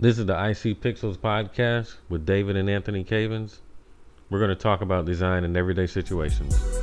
This is the IC Pixels podcast with David and Anthony Cavens. We're going to talk about design in everyday situations.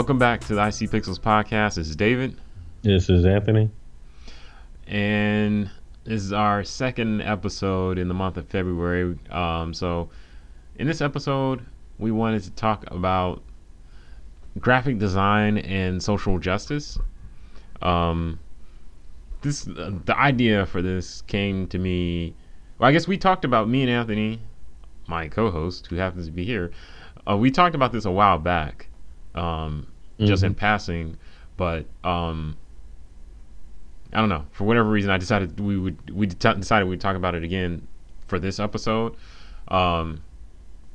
Welcome back to the IC Pixels podcast. This is David, This is Anthony. and this is our second episode in the month of February. Um, so, in this episode, we wanted to talk about graphic design and social justice. Um, this the idea for this came to me. Well, I guess we talked about me and Anthony, my co-host, who happens to be here. Uh, we talked about this a while back, um, just in passing, but um, I don't know. For whatever reason, I decided we would we de- decided we'd talk about it again for this episode, um,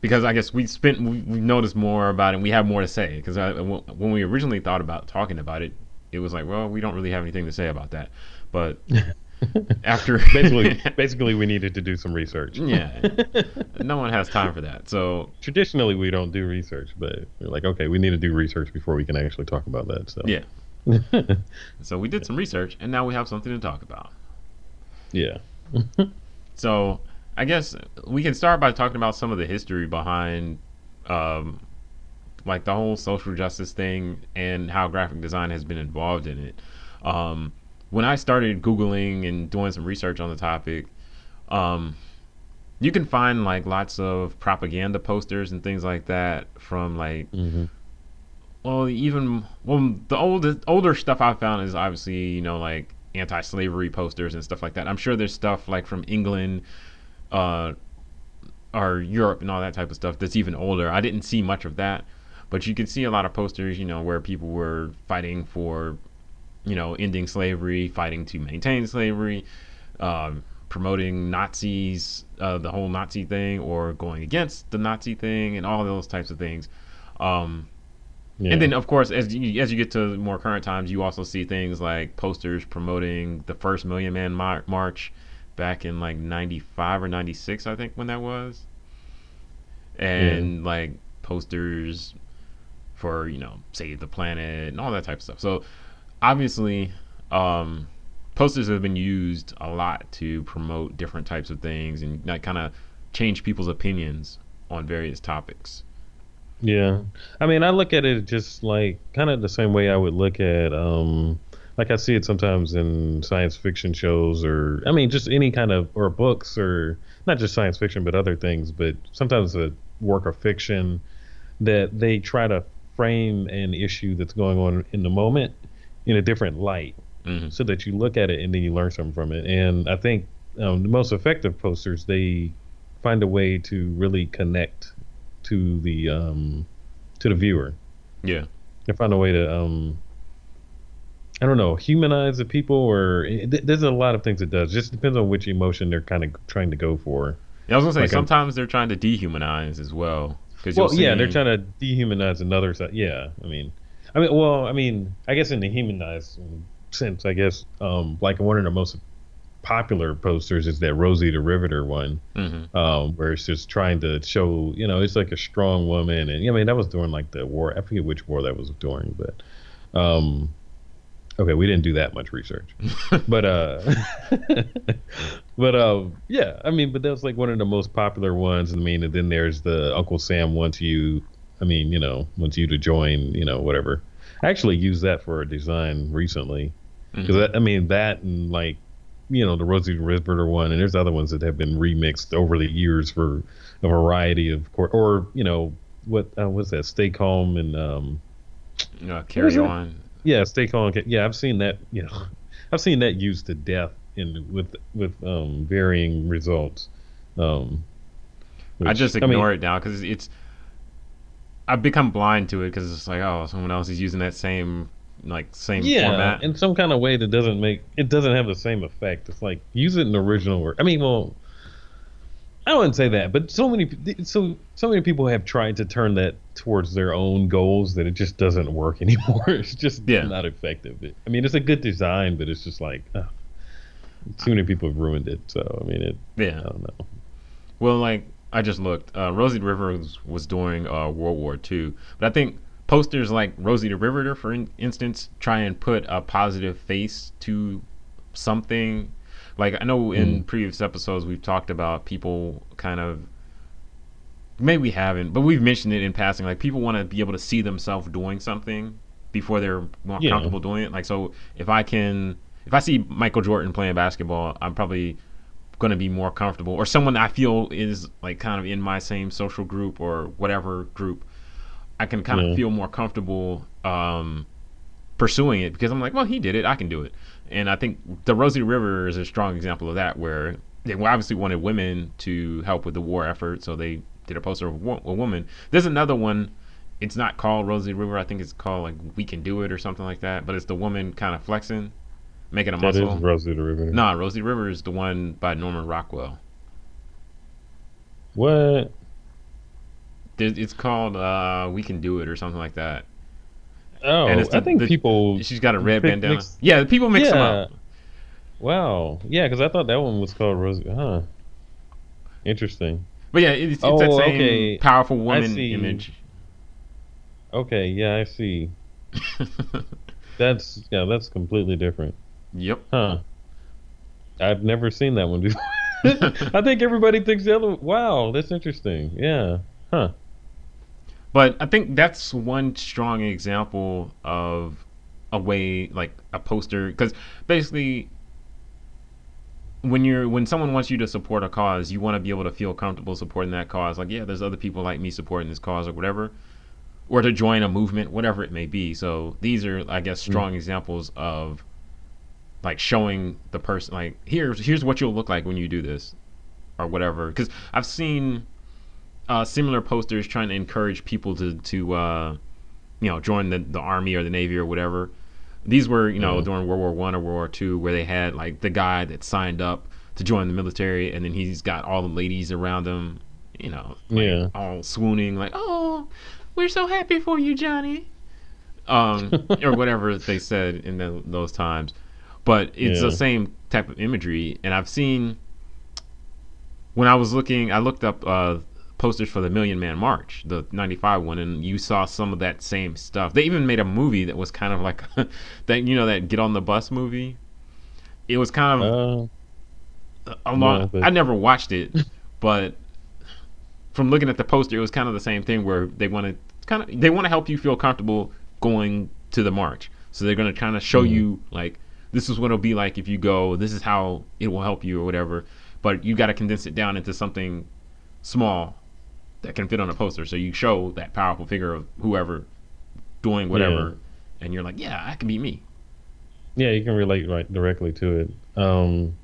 because I guess we spent we, we noticed more about it. and We have more to say because when we originally thought about talking about it, it was like, well, we don't really have anything to say about that. But after basically, basically, we needed to do some research. yeah, no one has time for that. So Traditionally, we don't do research, but we're like, okay, we need to do research before we can actually talk about that. So yeah, so we did some research, and now we have something to talk about. yeah, So I guess we can start by talking about some of the history behind, um, like the whole social justice thing and how graphic design has been involved in it. Um, when I started googling and doing some research on the topic, um, you can find like lots of propaganda posters and things like that from like hmm well, even well, the old older stuff I found is obviously you know like anti-slavery posters and stuff like that. I'm sure there's stuff like from England, uh, or Europe and all that type of stuff that's even older. I didn't see much of that, but you can see a lot of posters, you know, where people were fighting for, you know, ending slavery, fighting to maintain slavery, um, promoting Nazis, uh, the whole Nazi thing, or going against the Nazi thing, and all those types of things. Um, yeah. and then, of course, as you, as you get to more current times, you also see things like posters promoting the first Million Man Mar- March back in like '95 or '96, I think, when that was, and like posters for you know save the planet and all that type of stuff. So obviously, um, posters have been used a lot to promote different types of things and kind of change people's opinions on various topics. Yeah. I mean, I look at it just like kind of the same way I would look at, um, like I see it sometimes in science fiction shows or, I mean, just any kind of, or books or not just science fiction, but other things, but sometimes a work of fiction that they try to frame an issue that's going on in the moment in a different light hmm so that you look at it and then you learn something from it. And I think um, the most effective posters they find a way to really connect to the um, to the viewer. Yeah. They find a way to um, I don't know humanize the people, or it, th- there's a lot of things it does. Just depends on which emotion they're kind of trying to go for. Yeah, I was gonna say Like a- sometimes they're trying to dehumanize as well. Well, yeah, they're trying to dehumanize another side. Yeah, I mean, I mean, well, I mean, I guess in the humanized sense, I guess, um, like one of the most popular posters is that Rosie the Riveter one, hmm um, where it's just trying to show, you know, it's like a strong woman, and I mean, that was during like the war. I forget which war that was during, but, um, okay, we didn't do that much research, but uh, but uh, yeah, I mean, but that was like one of the most popular ones. I mean, and then there's the Uncle Sam wants you. I mean, you know, wants you to join, you know, whatever. I actually used that for a design recently because I mean that and like you know the Rosie Riveter one, and there's other ones that have been remixed over the years for a variety of cour or you know what uh, what's that? Stay calm and um was carry that? on. yeah, stay calm. Yeah, I've seen that. You know, I've seen that used to death in with with um varying results. Um, I which- just mean, ignore it now because it's. I've become blind to it because it's like, oh, someone else is using that same like same yeah, format. in some kind of way that doesn't make it doesn't have the same effect. It's like use it in the original word. I mean, well, I wouldn't say that, but so many so so many people have tried to turn that towards their own goals that it just doesn't work anymore. It's just yeah. not effective. It, I mean, it's a good design, but it's just like uh, too many people have ruined it. So I mean, it. Yeah. I don't know. Well, like I just looked. Uh, Rosie the Riveter was, was during uh, World War II, but I think posters like Rosie the Riveter, for in- instance, try and put a positive face to something like I know in mm. previous episodes we've talked about people kind of maybe we haven't, but we've mentioned it in passing. Like people want to be able to see themselves doing something before they're more yeah. comfortable doing it. Like so, if I can, if I see Michael Jordan playing basketball, I'm probably going to be more comfortable, or someone I feel is like kind of in my same social group or whatever group. I can kind yeah. of feel more comfortable um, pursuing it because I'm like, well, he did it, I can do it. And I think the Rosie River is a strong example of that, where they obviously wanted women to help with the war effort, so they did a poster of a woman. There's another one. It's not called Rosie River. I think it's called like We Can Do It or something like that. But it's the woman kind of flexing, making a muscle. That is Rosie the River. Nah, Rosie River is the one by Norman Rockwell. What? It's called uh, We Can Do It or something like that. Oh, and it's the, I think the, people. She's got a red bandana. Mix, yeah, people mix yeah. them up. Wow. Yeah, because I thought that one was called Rosie. Huh. Interesting. But yeah, it's, it's oh, that same okay. powerful woman image. Okay. Yeah, I see. that's yeah, that's completely different. Yep. Huh. I've never seen that one before. I think everybody thinks the other. Wow, that's interesting. Yeah. Huh. But I think that's one strong example of a way like a poster because basically when you're when someone wants you to support a cause, you want to be able to feel comfortable supporting that cause. Like, yeah, there's other people like me supporting this cause or whatever, or to join a movement, whatever it may be. So these are, I guess, strong mm. examples of like showing the person like here's here's what you'll look like when you do this, or whatever. Because I've seen uh, similar posters trying to encourage people to to uh, you know join the the army or the navy or whatever. These were you know mm. during World War One or World War Two where they had like the guy that signed up to join the military and then he's got all the ladies around him, you know, like, yeah, all swooning like oh we're so happy for you Johnny, um or whatever they said in the, those times. But it's yeah. the same type of imagery, and I've seen when I was looking, I looked up uh, posters for the Million Man March, the '95 one, and you saw some of that same stuff. They even made a movie that was kind of like that, you know, that Get on the Bus movie. It was kind of uh, a lot. I never watched it, but from looking at the poster, it was kind of the same thing where they want to kind of they want to help you feel comfortable going to the march. So they're going to kind of show mm-hmm. you like this is what it'll be like if you go. This is how it will help you or whatever. But you got to condense it down into something small that can fit on a poster. So you show that powerful figure of whoever doing whatever, yeah. and you're like, yeah, I can be me. Yeah, you can relate right directly to it. Um,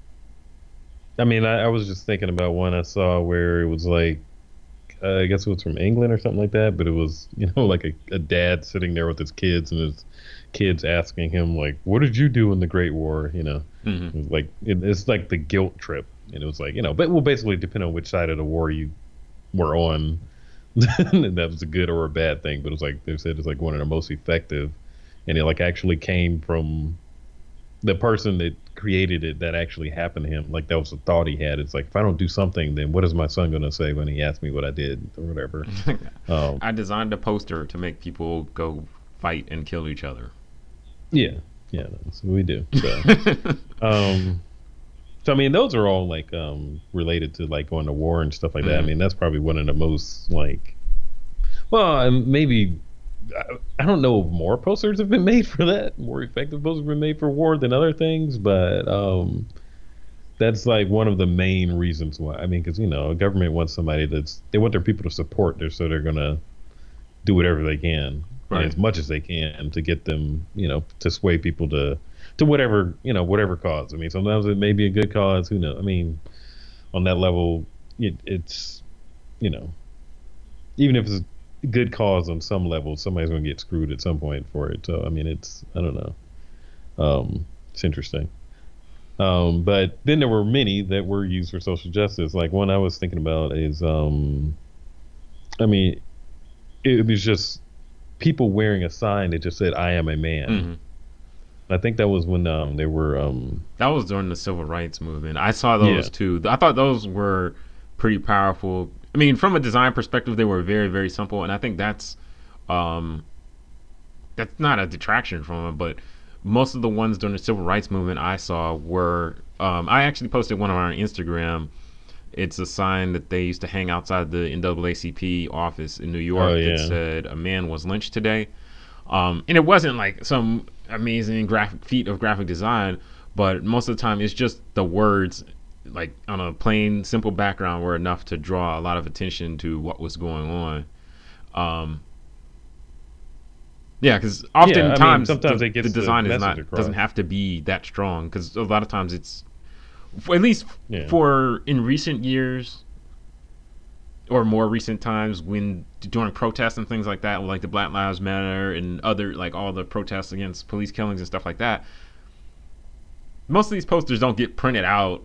I mean, I, I was just thinking about one I saw where it was like, uh, I guess it was from England or something like that, but it was you know like a, a dad sitting there with his kids and his kids asking him like, "What did you do in the Great War?" You know, mm-hmm. it like it, it's like the guilt trip, and it was like you know, but will basically depend on which side of the war you were on that was a good or a bad thing, but it was like they said it's like one of the most effective, and it like actually came from the person that created it that actually happened to him. Like that was a thought he had. It's like if I don't do something, then what is my son gonna say when he asks me what I did or whatever? um, I designed a poster to make people go fight and kill each other. Yeah, yeah, that's what we do. So, um, so I mean, those are all like um, related to like going to war and stuff like that. Mm-hmm. I mean, that's probably one of the most like, well, maybe I don't know if more posters have been made for that. More effective posters have been made for war than other things, but um, that's like one of the main reasons why. I mean, because you know, a government wants somebody that's they want their people to support, their so they're gonna do whatever they can, right. as much as they can to get them, you know, to sway people to to whatever you know whatever cause. I mean, sometimes it may be a good cause. Who knows? I mean, on that level, it, it's you know, even if it's a good cause on some level, somebody's going to get screwed at some point for it. So I mean, it's I don't know. Um, it's interesting. Um, but then there were many that were used for social justice. Like one I was thinking about is, um, I mean, it was just people wearing a sign that just said "I am a man." Mhm. I think that was when um, they were. Um, That was during the civil rights movement. I saw those Yeah. too. I thought those were pretty powerful. I mean, from a design perspective, they were very, very simple, and I think that's um, that's not a detraction from it. But most of the ones during the civil rights movement I saw were. Um, I actually posted one on our Instagram. It's a sign that they used to hang outside the NAACP office in New York Oh, that said "A man was lynched today." Um, and it wasn't like some amazing graphic feat of graphic design, but most of the time it's just the words, like on a plain, simple background, were enough to draw a lot of attention to what was going on. Um, yeah, because oftentimes sometimes the, it gets the the design is not across. doesn't have to be that strong because a lot of times it's at least Yeah. for in recent years or more recent times when during protests and things like that, like the Black Lives Matter and other like all the protests against police killings and stuff like that. Most of these posters don't get printed out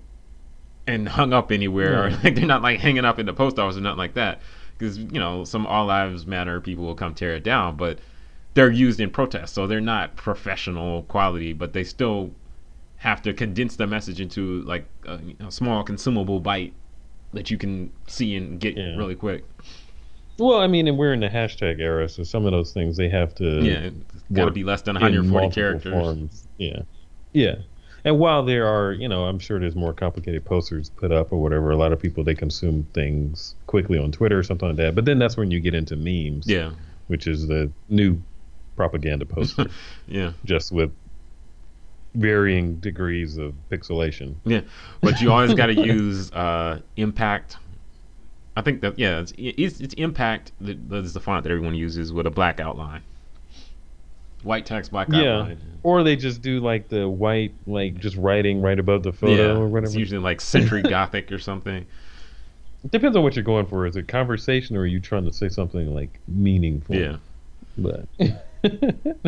and hung up anywhere, or like they're not like hanging up in the post office or nothing like that. Because you know some All Lives Matter people will come tear it down, but they're used in protest, so they're not professional quality, but they still have to condense the message into like a, a small consumable bite that you can see and get Yeah. really quick. well, I mean, and we're in the hashtag era, so some of those things they have to Yeah, got to be less than 140 characters. forms. Yeah, yeah. And while there are, you know, I'm sure there's more complicated posters put up or whatever. A lot of people they consume things quickly on Twitter or something like that. But then that's when you get into memes, Yeah, which is the new propaganda poster, yeah, just with varying degrees of pixelation. yeah. But you always got to use uh, impact. I think that yeah, it's it's, it's impact that that is the font that everyone uses with a black outline. White text, black Yeah. outline. Or they just do like the white, like just writing right above the photo yeah, or whatever. it's usually like century gothic or something. It depends on what you're going for. Is it conversation or are you trying to say something like meaningful? Yeah, But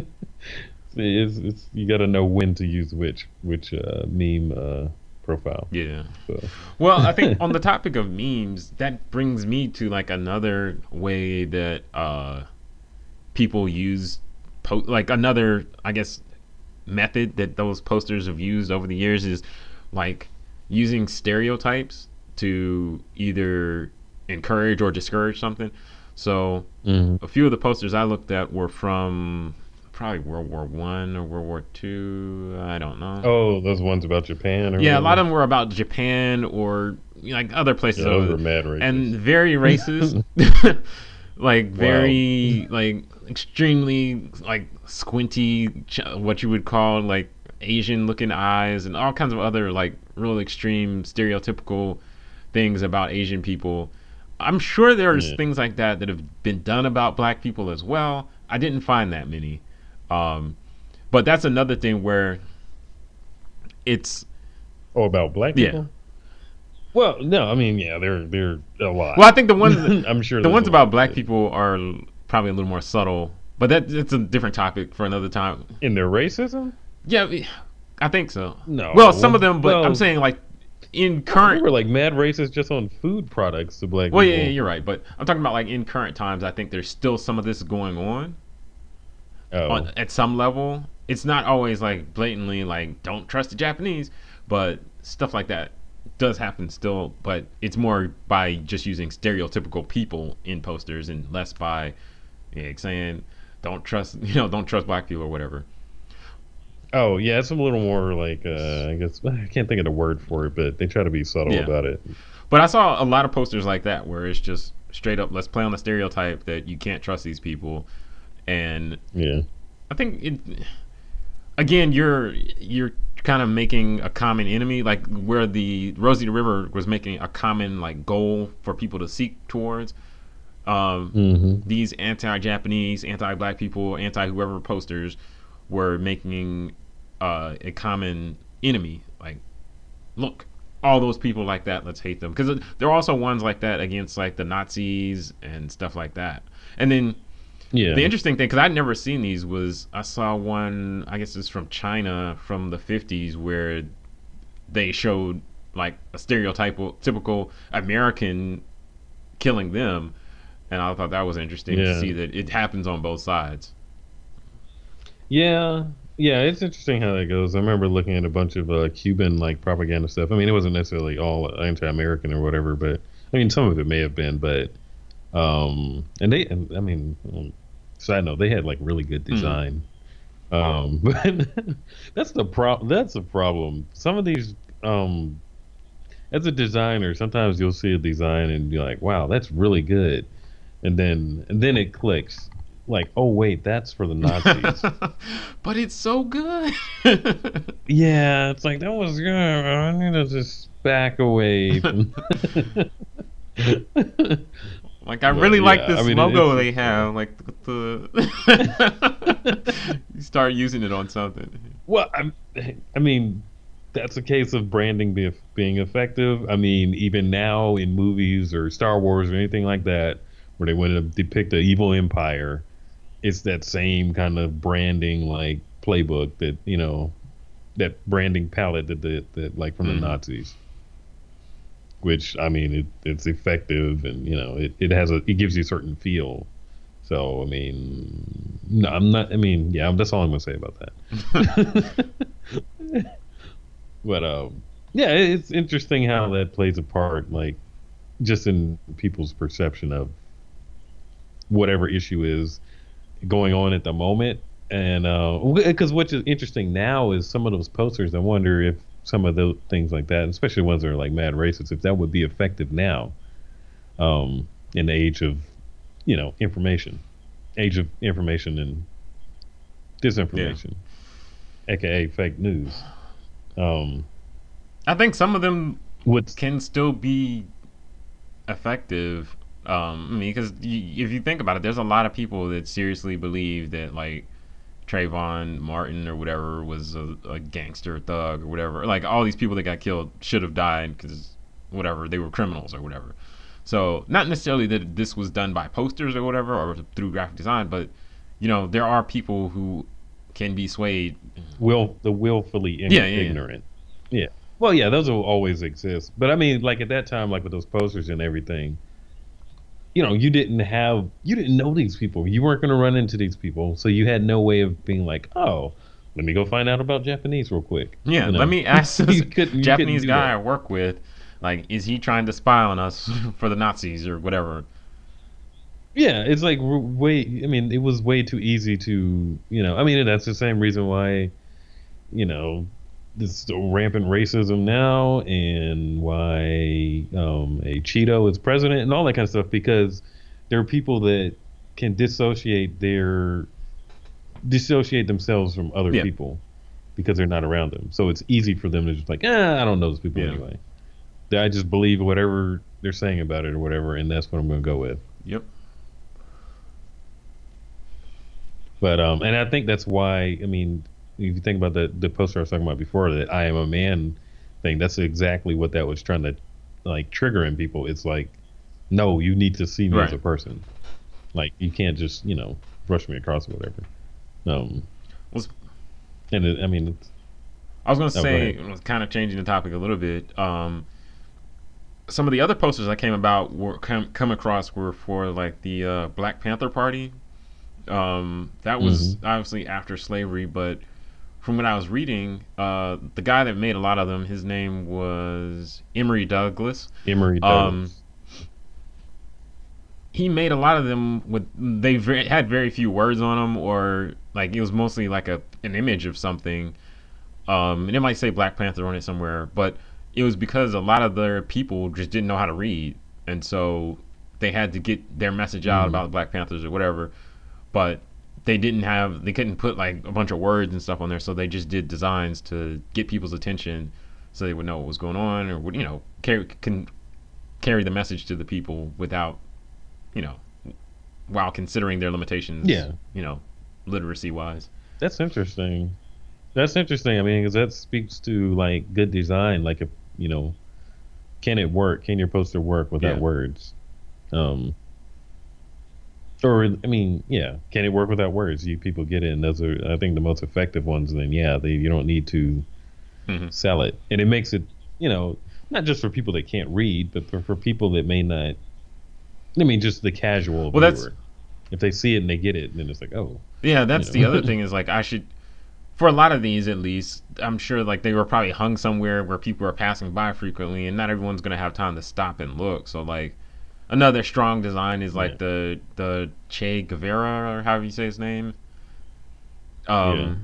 it's, it's you got to know when to use which which uh, meme uh, profile. yeah. So. Well, I think on the topic of memes, that brings me to like another way that uh, people use, po- like another, I guess, method that those posters have used over the years is like using stereotypes to either encourage or discourage something. So Mhm. a few of the posters I looked at were from probably World War One or World War Two. I don't know. Oh, those ones about Japan. Or Yeah, a lot of them were about Japan or you know, like other places, Yeah, those were mad racist. and very racist. like very like extremely like squinty, what you would call like Asian looking eyes, and all kinds of other like real extreme stereotypical things about Asian people. I'm sure there's Yeah. things like that that have been done about black people as well. I didn't find that many. Um, but that's another thing where it's oh, about black Yeah. people. Well, no, I mean, yeah, they're they're a lot. well, I think the ones I'm sure the ones about black people are probably a little more subtle, but that that's a different topic for another time. in their racism. Yeah, I think so. No. Well, some of them, but Well, I'm saying like in current. We were like mad racist just on food products to black Well, people. yeah, you're right, but I'm talking about like in current times. I think there's still some of this going on. Oh. on, at some level. It's not always like blatantly like don't trust the Japanese, but stuff like that does happen still. But it's more by just using stereotypical people in posters and less by yeah, saying don't trust you know don't trust black people or whatever. Oh yeah, it's a little more like uh, I guess I can't think of the word for it, but they try to be subtle Yeah. about it. But I saw a lot of posters like that where it's just straight up let's play on the stereotype that you can't trust these people and Yeah, I think it again you're you're kind of making a common enemy like where the Rosie the River was making a common like goal for people to seek towards um hmm these anti-Japanese, anti-black people, anti-whoever posters were making uh, a common enemy. Like, look, all those people like that, let's hate them. Because there are also ones like that against like the Nazis and stuff like that. And then yeah. the interesting thing, because I'd never seen these, was I saw one. I guess it's from China from the '50s, where they showed like a stereotypical typical American killing them, and I thought that was interesting Yeah. to see that it happens on both sides. Yeah, yeah, it's interesting how that goes. I remember looking at a bunch of uh, Cuban like propaganda stuff. I mean, it wasn't necessarily all anti-American or whatever, but I mean, some of it may have been. But um, and they, and, I mean, um, side note, they had like really good design. Um, but that's the pro. That's the problem. Some of these, um, as a designer, sometimes you'll see a design and you're like, "Wow, that's really good," and then and then it clicks. Like, oh wait, that's for the Nazis. but it's so good. Yeah, it's like that was good. I need to just back away. From... like I But, really like yeah, this I mean, logo it's- they have. Like the you start using it on something. well, I, I mean, that's a case of branding be, being effective. I mean, even now in movies or Star Wars or anything like that, where they want to depict an evil empire, it's that same kind of branding like playbook that you know, that branding palette that that, that like from Mhm. the Nazis. Which I mean, it, it's effective and you know it, it has a it gives you a certain feel. So I mean, no, I'm not. I mean, yeah, that's all I'm gonna say about that. but um, yeah, it's interesting how that plays a part, like just in people's perception of whatever issue is going on at the moment. And uh, because what's interesting now is some of those posters. I wonder if some of those things like that, especially ones that are like mad racist, if that would be effective now, um, in the age of, you know, information, age of information and disinformation, aka fake news. Um, I think some of them what's can still be effective. Um, I mean, because if you think about it, there's a lot of people that seriously believe that like Trayvon Martin or whatever was a, a gangster thug or whatever. Like all these people that got killed should have died because whatever they were criminals or whatever. So not necessarily that this was done by posters or whatever or through graphic design, but you know there are people who can be swayed. will the willfully Yeah, yeah, yeah. ignorant. Yeah. Well, yeah, those will always exist. But I mean, like at that time, like with those posters and everything, you know, you didn't have, you didn't know these people. You weren't going to run into these people, so you had no way of being like, oh, let me go find out about Japanese real quick. Yeah, You know? let me ask this You couldn't- you Japanese guy that. I work with, like, is he trying to spy on us for the Nazis or whatever? Yeah, it's like way. I mean, it was way too easy to, you know. I mean, that's the same reason why, you know, this rampant racism now, and why um, a Cheeto is president, and all that kind of stuff, because there are people that can dissociate their dissociate themselves from other Yeah. people because they're not around them. So it's easy for them to just like, eh, I don't know those people Yeah. anyway. I just believe whatever they're saying about it or whatever, and that's what I'm going to go with. Yep. But um, and I think that's why I mean, if you think about the the poster I was talking about before, that I am a man thing, that's exactly what that was trying to like trigger in people. It's like, no, you need to see me as a person. Like you can't just you know brush me across or whatever. Um, Was- and it, I mean, it's, I was gonna Oh, say, was kind of changing the topic a little bit. Um, some of the other posters I came about were come, come across were for like the uh, Black Panther Party. Um, that was Mm-hmm. obviously after slavery, but from what I was reading, uh, the guy that made a lot of them, his name was Emory Douglas. Emory Um, Douglas. he made a lot of them with they very, had very few words on them or like it was mostly like a an image of something um and it might say black panther on it somewhere but it was because a lot of their people just didn't know how to read and so they had to get their message out Mhm. about the black panthers or whatever but they didn't have they couldn't put like a bunch of words and stuff on there so they just did designs to get people's attention so they would know what was going on or would you know carry can carry the message to the people without you know while considering their limitations Yeah. you know literacy wise That's interesting. That's interesting. I mean, because that speaks to like good design. Like, if you know, can it work? Can your poster work without Yeah. words? Um, or I mean, yeah, can it work without words? You people get it, and those are I think the most effective ones. Then yeah, they you don't need to mm-hmm. sell it, and it makes it you know not just for people that can't read, but for, for people that may not. I mean, just the casual well, viewer. That's, if they see it and they get it, then it's like, oh. Yeah, that's you know. the other thing is like I should, for a lot of these at least, I'm sure like they were probably hung somewhere where people are passing by frequently, and not everyone's gonna have time to stop and look. So like, another strong design is like yeah. the the Che Guevara or however you say his name. Um, yeah.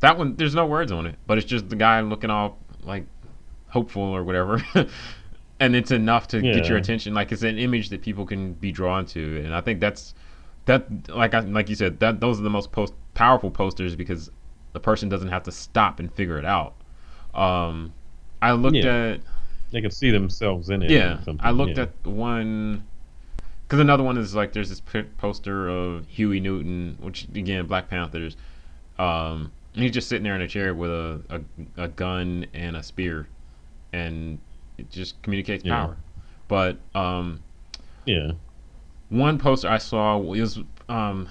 that one there's no words on it, but it's just the guy looking all like hopeful or whatever. and it's enough to yeah. get your attention. Like it's an image that people can be drawn to, and I think that's that. Like I like you said, that those are the most post powerful posters because the person doesn't have to stop and figure it out. Um, I looked at. They can see themselves in it. Yeah, I looked yeah. at one because another one is like there's this poster of Huey Newton, which again Black Panthers. Um, he's just sitting there in a chair with a, a, a gun and a spear, and it just communicates yeah. power. But um, yeah, one poster I saw was um,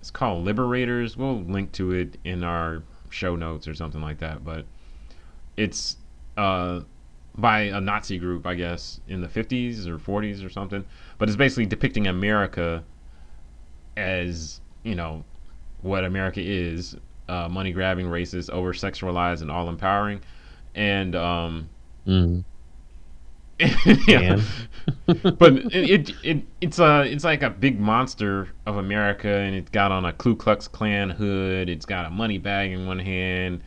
it's called Liberators. We'll link to it in our show notes or something like that. But it's uh, by a Nazi group, I guess, in the 50s or 40s or something. But it's basically depicting America as you know what America is: uh, money grabbing, racist, over sexualized, and all empowering. And um, mm. yeah. but it, it, it it's a it's like a big monster of America, and it's got on a Ku Klux Klan hood. It's got a money bag in one hand.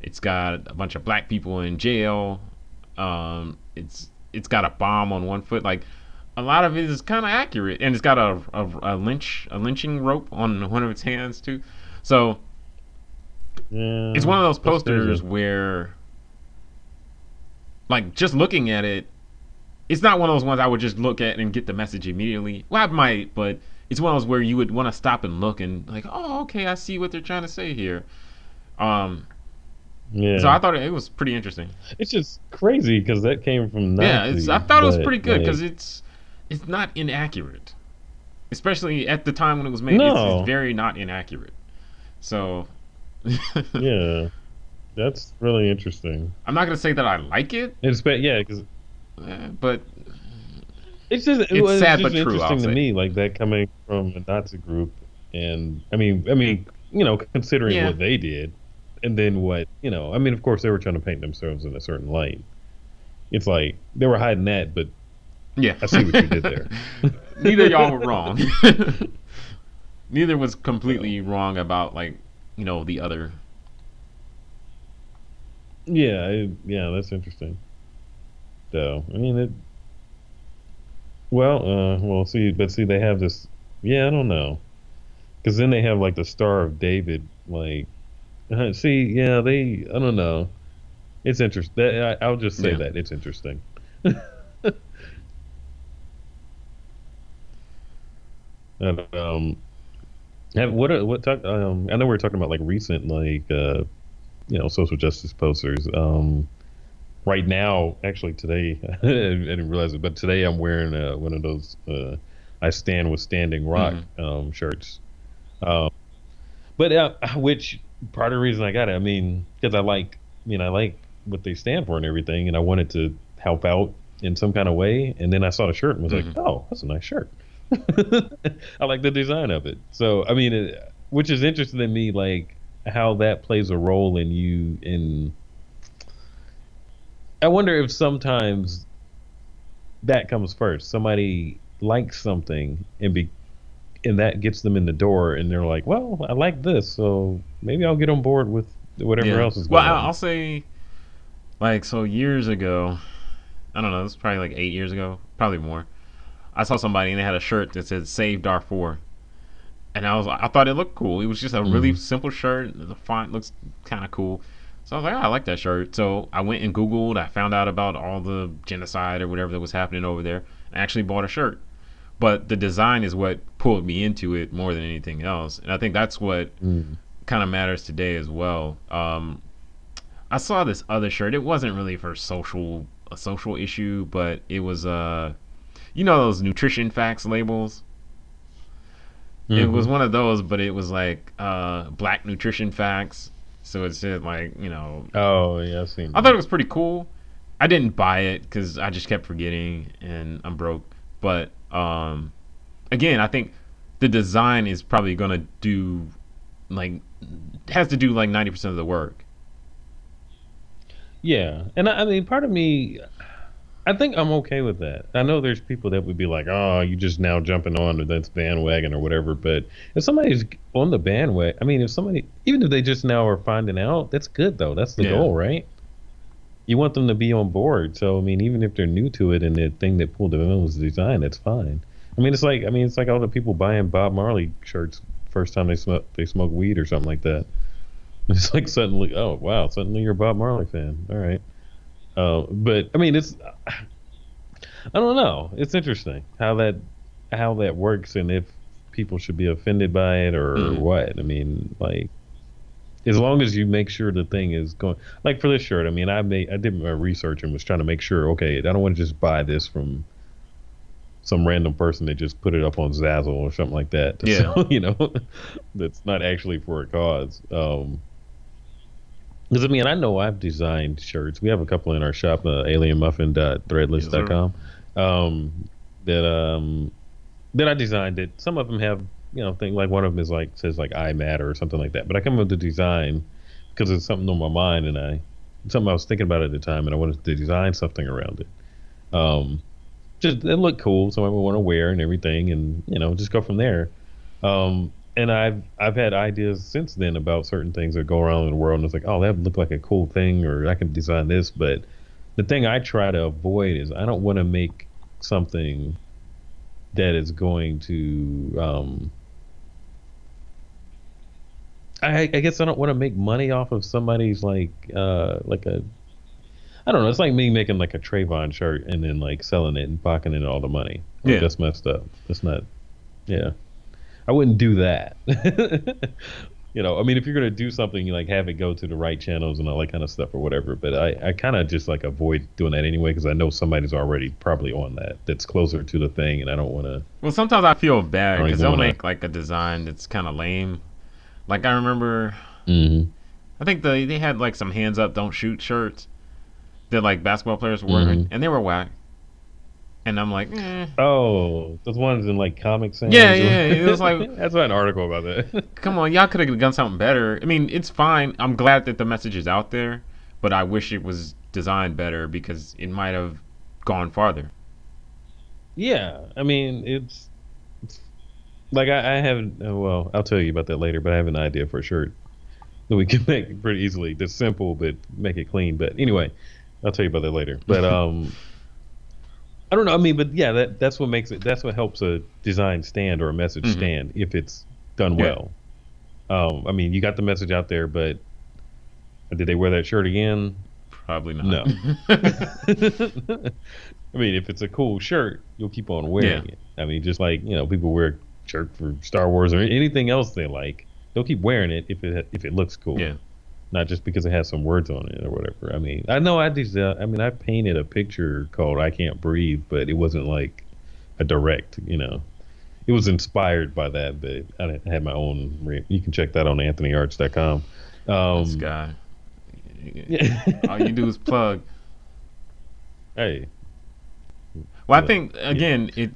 It's got a bunch of black people in jail. Um, it's it's got a bomb on one foot. Like a lot of it is kind of accurate, and it's got a, a, a lynch a lynching rope on one of its hands too. So yeah, it's one of those posters where, like, just looking at it, it's not one of those ones I would just look at and get the message immediately. Well, I might, but it's one of those where you would want to stop and look and like, oh, okay, I see what they're trying to say here. Um, yeah. So I thought it, was pretty interesting. It's just crazy because that came from Nazi, yeah. I thought it was pretty good because like, it's it's not inaccurate, especially at the time when it was made. No. It's, it's very not inaccurate. So. yeah, that's really interesting. I'm not gonna say that I like it. It's yeah, because uh, but it's just it's, it's sad just but true. Interesting to me, like that coming from a Nazi group, and I mean, I mean, you know, considering yeah. what they did, and then what you know, I mean, of course, they were trying to paint themselves in a certain light. It's like they were hiding that, but yeah, I see what you did there. Neither y'all were wrong. Neither was completely wrong about like you know the other. Yeah, I, yeah, that's interesting though. I mean, it. Well, uh, well, see, but see, they have this. Yeah, I don't know, because then they have like the Star of David. Like, uh, see, yeah, they. I don't know. It's interesting. I, I'll just say yeah. that it's interesting. and, um, have, what what talk? Um, I know we are talking about like recent like uh, you know social justice posters. Um, right now, actually today, I didn't realize it, but today I'm wearing uh, one of those uh, "I Stand with Standing Rock" mm-hmm. um, shirts. Um, but uh, which part of the reason I got it, I mean, because I like, I mean, I like what they stand for and everything, and I wanted to help out in some kind of way. And then I saw the shirt and was mm-hmm. like, "Oh, that's a nice shirt." I like the design of it. So I mean, it, which is interesting to me, like how that plays a role in you in I wonder if sometimes that comes first. Somebody likes something and be and that gets them in the door and they're like, "Well, I like this, so maybe I'll get on board with whatever yeah. else is going well, on." Well, I'll say like so years ago, I don't know, it's probably like 8 years ago, probably more. I saw somebody and they had a shirt that said "Save Darfur." And I was I thought it looked cool. It was just a really mm-hmm. simple shirt. The font looks kind of cool. So I was like, oh, I like that shirt. So I went and Googled. I found out about all the genocide or whatever that was happening over there. I actually bought a shirt. But the design is what pulled me into it more than anything else. And I think that's what mm. kind of matters today as well. Um, I saw this other shirt. It wasn't really for social a social issue, but it was uh you know those nutrition facts labels. Mm-hmm. It was one of those, but it was like uh, black nutrition facts So it said like you know. Oh yeah, I've seen. I thought it was pretty cool. I didn't buy it because I just kept forgetting and I'm broke. But um, again, I think the design is probably gonna do like has to do like ninety percent of the work. Yeah, and I, I mean, part of me, I think I'm okay with that. I know there's people that would be like, "Oh, you just now jumping on this bandwagon or whatever." But if somebody's on the bandwagon, I mean, if somebody, even if they just now are finding out, that's good though. That's the Yeah. goal, right? You want them to be on board. So I mean, even if they're new to it and the thing that pulled them in was the design, that's fine. I mean, it's like I mean, it's like all the people buying Bob Marley shirts first time they smoke they smoke weed or something like that. It's like suddenly, oh wow, suddenly you're a Bob Marley fan. All right. Uh, but I mean, it's I don't know. It's interesting how that how that works and if people should be offended by it or Mhm. what. I mean, like as long as you make sure the thing is going like for this shirt. I mean, I made I did my research and was trying to make sure. Okay, I don't want to just buy this from some random person that just put it up on Zazzle or something like that. Yeah. sell, you know, that's not actually for a cause. Um, because I mean, I know I've designed shirts. We have a couple in our shop, uh, alienmuffin.threadless.com, um, that um, that I designed. It. Some of them have, you know, thing like one of them is like says like I matter or something like that. But I come up with the design because it's something on my mind, and I something I was thinking about at the time, and I wanted to design something around it. Um, just it looked cool, so I would want to wear and everything, and you know, just go from there. Um, and I've I've had ideas since then about certain things that go around in the world, and it's like, oh, that look like a cool thing, or I can design this. But the thing I try to avoid is I don't want to make something that is going to. Um, I, I guess I don't want to make money off of somebody's like uh, like a. I don't know. It's like me making like a Trayvon shirt and then like selling it and pocketing all the money. Like, Yeah. that's messed up. That's not. Yeah. I wouldn't do that. you know, I mean, if you're gonna do something, you like have it go to the right channels and all that kind of stuff or whatever. But I, I kind of just like avoid doing that anyway because I know somebody's already probably on that that's closer to the thing, and I don't want to. Well, sometimes I feel bad because they'll make like a design that's kind of lame. Like I remember, Mm-hmm. I think they they had like some hands up, don't shoot shirts that like basketball players were wearing, Mhm. and they were whack. And I'm like, eh. Oh, those ones in like Comic Sans. Yeah, yeah, it was like- that's an article about that. come on, y'all could have done something better. I mean, it's fine. I'm glad that the message is out there, but I wish it was designed better because it might have gone farther. yeah, I mean, it's, it's like I, I have. uh, Well, I'll tell you about that later, but I have an idea for a shirt that we can make pretty easily. That's simple, but make it clean. But anyway, I'll tell you about that later. But um. I don't know. I mean, but yeah, that that's what makes it. That's what helps a design stand or a message Mhm. stand if it's done Yeah. well. Um, I mean, you got the message out there, but did they wear that shirt again? Probably not. No. I mean, if it's a cool shirt, you'll keep on wearing Yeah. it. I mean, just like you know, people wear shirt for Star Wars or anything else they like, they'll keep wearing it if it if it looks cool. Yeah. Not just because it has some words on it or whatever. I mean, I know I did. Uh, I mean, I painted a picture called "I Can't Breathe," but it wasn't like a direct. You know, it was inspired by that, but I had my own. Re- you can check that on AnthonyArts.com. Um, This guy. yeah. All you do is plug. hey, Well, I think again it.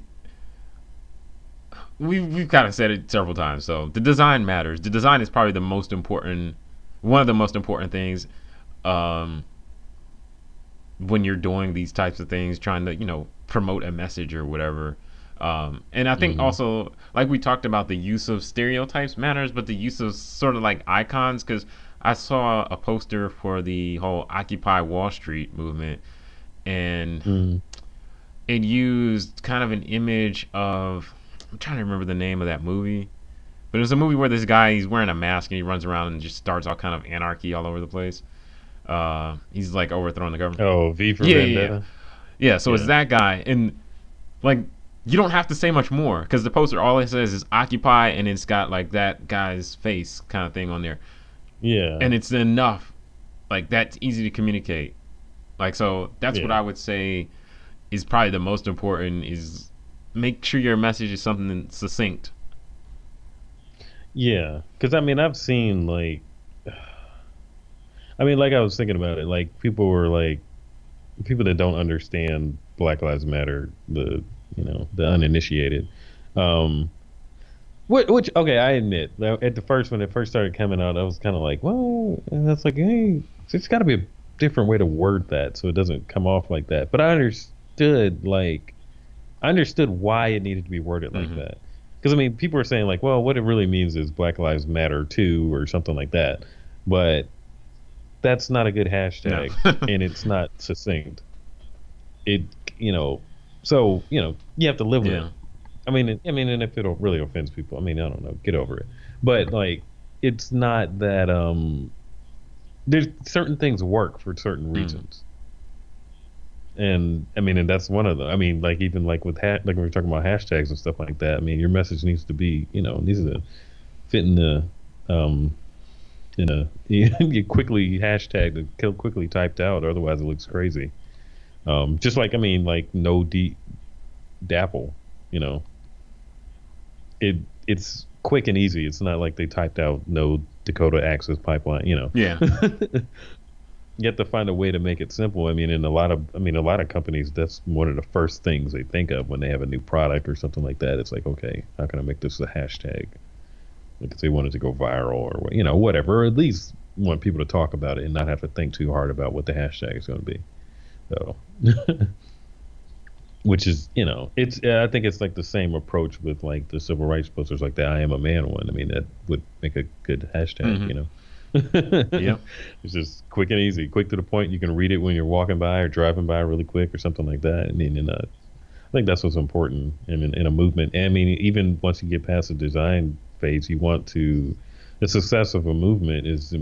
We we've kind of said it several times. So the design matters. The design is probably the most important, one of the most important things, um, when you're doing these types of things, trying to you know promote a message or whatever. Um, and I think Mhm. also, like we talked about, the use of stereotypes matters, but the use of sort of like icons. Because I saw a poster for the whole Occupy Wall Street movement, and mm, it used kind of an image of I'm trying to remember the name of that movie. But it was a movie where this guy he's wearing a mask and he runs around and just starts all kind of anarchy all over the place. Uh, he's like overthrowing the government. oh, V for Yeah, yeah, Vendetta. Yeah, so it's that guy, and like you don't have to say much more because the poster all it says is occupy, and it's got like that guy's face kind of thing on there, Yeah. and it's enough. Like that's easy to communicate. Like so, that's what I would say is probably the most important is make sure your message is something succinct. Yeah, because I mean, I've seen like I mean, like I was thinking about it, like people were like, people that don't understand Black Lives Matter, the you know the uninitiated. Um, which, which okay, I admit at the first when it first started coming out, I was kind of like, well, and that's like, hey, it's got to be a different way to word that so it doesn't come off like that. But I understood like, I understood why it needed to be worded like mm-hmm. that. Because I mean, people are saying like, well, what it really means is Black Lives Matter too, or something like that. But that's not a good hashtag, no. and it's not succinct. It, you know, so you know, you have to live with yeah. it. I mean, I mean, and if it really offends people, I mean, I don't know, get over it. But like, it's not that um, there's certain things work for certain hmm. reasons. Mm. And I mean, and that's one of them. I mean, like even like with ha- like when we're talking about hashtags and stuff like that. I mean, your message needs to be, you know, needs to fit in the um, in a you quickly hashtag kill quickly typed out, otherwise it looks crazy. Um, just like I mean, like no D DAPL, you know, it it's quick and easy. It's not like they typed out no Dakota Access Pipeline, you know. Yeah. you have to find a way to make it simple. I mean, in a lot of, I mean, a lot of companies, that's one of the first things they think of when they have a new product or something like that. It's like, okay, how can I make this a hashtag? Because they wanted to go viral or you know whatever, or at least want people to talk about it and not have to think too hard about what the hashtag is going to be. So, which is you know it's I think it's like the same approach with like the civil rights posters, like the "I am a man" one. I mean that would make a good hashtag, mm-hmm. you know. Yeah, it's just quick and easy, quick to the point. You can read it when you're walking by or driving by really quick or something like that. I mean, and uh, I think that's what's important in, in, in a movement. And I mean, even once you get past the design phase, you want to the success of a movement is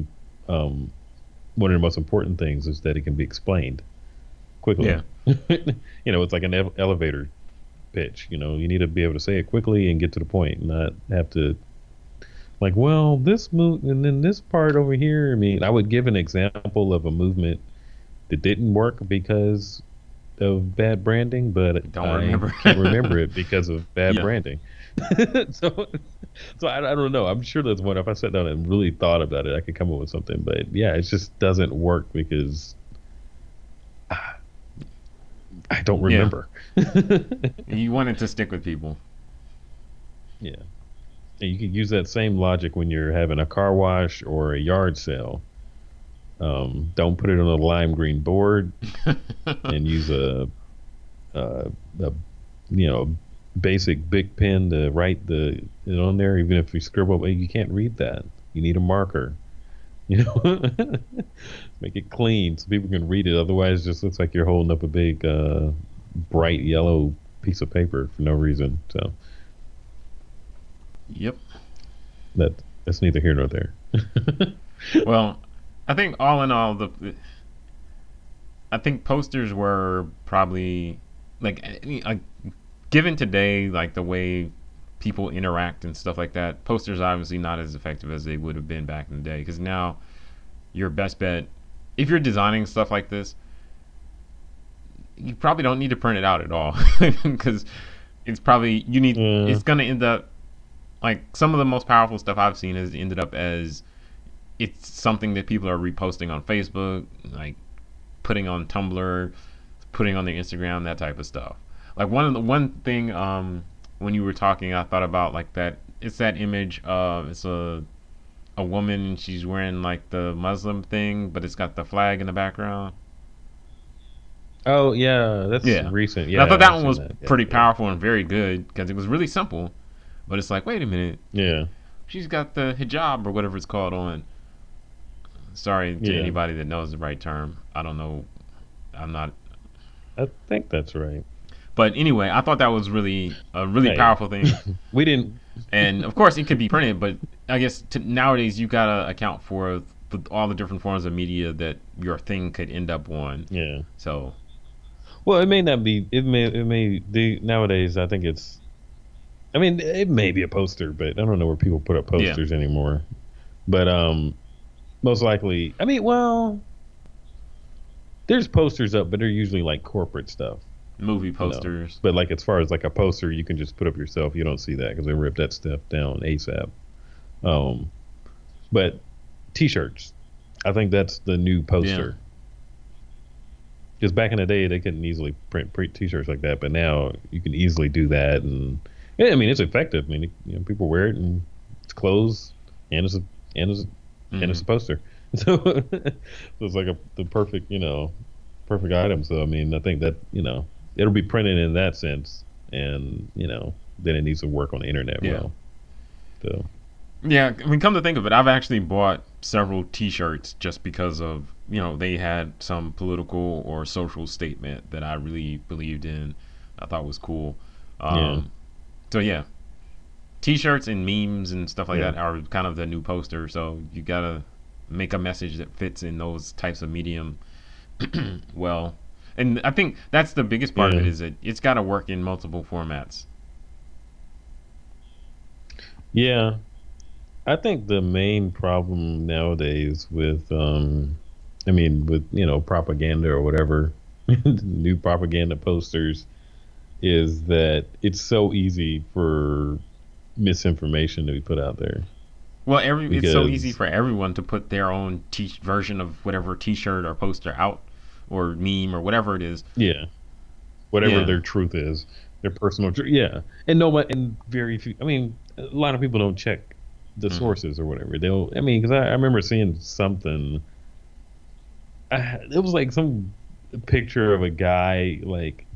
um, one of the most important things is that it can be explained quickly. Yeah. you know, it's like an elevator pitch. You know, you need to be able to say it quickly and get to the point, not have to like, well, this move and then this part over here. I mean, I would give an example of a movement that didn't work because of bad branding, but don't I remember. can't remember it because of bad yeah. branding. so, so I, I, don't know. I'm sure there's one. If I sat down and really thought about it, I could come up with something. But yeah, it just doesn't work because uh, I don't remember. Yeah. you wanted to stick with people. Yeah. And you can use that same logic when you're having a car wash or a yard sale. Um, don't put it on a lime green board and use a, a, a, you know basic big pen to write the it on there. Even if you scribble, you can't read that. You need a marker. You know, make it clean so people can read it. Otherwise, it just looks like you're holding up a big, uh, bright yellow piece of paper for no reason. So, yep, that that's neither here nor there. well, I think all in all, the I think posters were probably like like given today, like the way people interact and stuff like that, posters obviously not as effective as they would have been back in the day. Because now, your best bet, if you're designing stuff like this, you probably don't need to print it out at all because it's probably you need. Mm. It's gonna end up like some of the most powerful stuff I've seen has ended up as it's something that people are reposting on Facebook, like putting on Tumblr, putting on their Instagram, that type of stuff. Like one of the one thing um, when you were talking, I thought about like that. It's that image. of it's a a woman. She's wearing like the Muslim thing, but it's got the flag in the background. Oh yeah, that's yeah. recent. Yeah, and I thought that I've one was that. pretty yeah, powerful yeah. and very good because it was really simple. But it's like, wait a minute. Yeah. She's got the hijab or whatever it's called on. Sorry to anybody that knows the right term. I don't know. I'm not. I think that's right. But anyway, I thought that was really a really hey. powerful thing. we didn't. and of course, it could be printed, but I guess to, nowadays you gotta account for the, all the different forms of media that your thing could end up on. Yeah. So. Well, it may not be. It may. It may. The nowadays, I think it's. I mean, it may be a poster, but I don't know where people put up posters yeah. anymore. But um, most likely, I mean, well, there's posters up, but they're usually like corporate stuff movie posters. You know? But like as far as like a poster, you can just put up yourself. You don't see that because they rip that stuff down ASAP. Um, but t-shirts, I think that's the new poster. Because back in the day, they couldn't easily print, print T-shirts like that, but now you can easily do that, and yeah, I mean it's effective. I mean, you know, people wear it, and it's clothes, and it's a and it's mm-hmm. and it's a mm-hmm. poster. So, so it's like a the perfect you know perfect item. So I mean, I think that you know it'll be printed in that sense, and you know then it needs to work on the internet yeah. well. So. Yeah, I mean, come to think of it, I've actually bought several T-shirts just because of you know they had some political or social statement that I really believed in. I thought was cool. Um, yeah. So yeah, T-shirts and memes and stuff like yeah. that are kind of the new poster. So you gotta make a message that fits in those types of medium well. And I think that's the biggest part yeah. of it is that it's got to work in multiple formats. Yeah, I think the main problem nowadays with, um, I mean, with you know propaganda or whatever, new propaganda posters, is that it's so easy for misinformation to be put out there. Well, every because, it's so easy for everyone to put their own t- version of whatever T-shirt or poster out, or meme or whatever it is. Yeah, whatever yeah. their truth is, their personal truth. Yeah, and no, and very few. I mean, a lot of people don't check the mm-hmm. sources or whatever. They'll. I mean, because I, I, remember seeing something. I, it was like some picture of a guy like